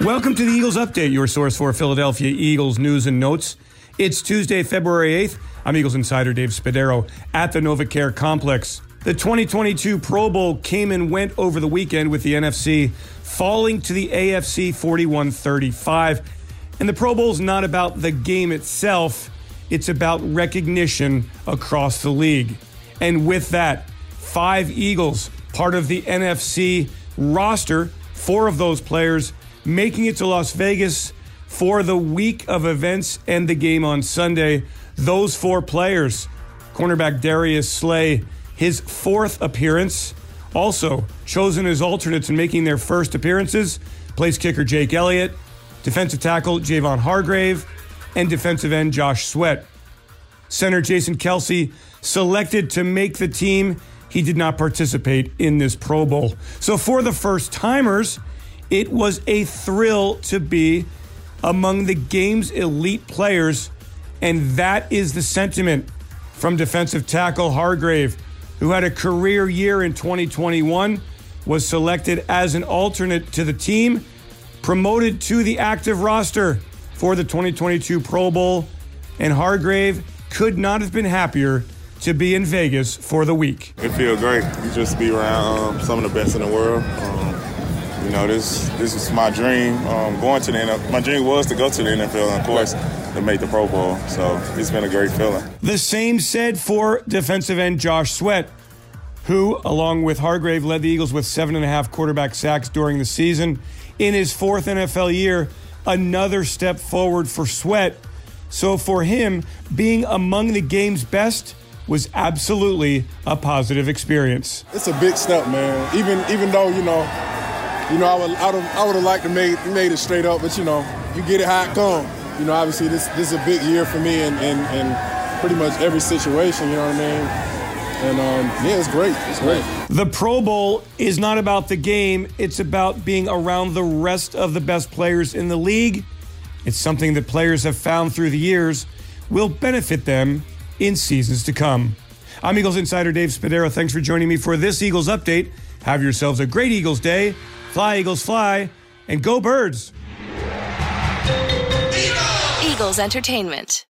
Welcome to the Eagles Update, your source for Philadelphia Eagles news and notes. It's Tuesday, February 8th. I'm Eagles insider Dave Spadaro at the NovaCare Complex. The 2022 Pro Bowl came and went over the weekend with the NFC falling to the AFC 41 35. And the Pro Bowl is not about the game itself, it's about recognition across the league. And with that, five Eagles, part of the NFC roster, four of those players making it to Las Vegas for the week of events and the game on Sunday. Those four players cornerback Darius Slay, his fourth appearance, also chosen as alternates and making their first appearances, place kicker Jake Elliott, defensive tackle Javon Hargrave, and defensive end Josh Sweat. Center Jason Kelce selected to make the team. He did not participate in this Pro Bowl. So for the first timers, it was a thrill to be among the game's elite players, and that is the sentiment from defensive tackle Hargrave, who had a career year in 2021, was selected as an alternate to the team, promoted to the active roster for the 2022 Pro Bowl, and Hargrave could not have been happier to be in Vegas for the week. It feels great just to be around um, some of the best in the world. Um, you know, this this is my dream. Um, going to the NFL. My dream was to go to the NFL, and of course, to make the Pro Bowl. So it's been a great feeling. The same said for defensive end Josh Sweat, who, along with Hargrave, led the Eagles with seven and a half quarterback sacks during the season. In his fourth NFL year, another step forward for Sweat. So for him, being among the game's best was absolutely a positive experience. It's a big step, man. Even even though you know you know, I would, I would, I would have liked to made made it straight up, but you know, you get it how it come. You know, obviously this this is a big year for me and in, in pretty much every situation. You know what I mean? And um, yeah, it's great. It's great. The Pro Bowl is not about the game; it's about being around the rest of the best players in the league. It's something that players have found through the years will benefit them in seasons to come. I'm Eagles insider Dave Spadaro. Thanks for joining me for this Eagles update. Have yourselves a great Eagles day. Fly, Eagles, fly, and go birds. Eagles Entertainment.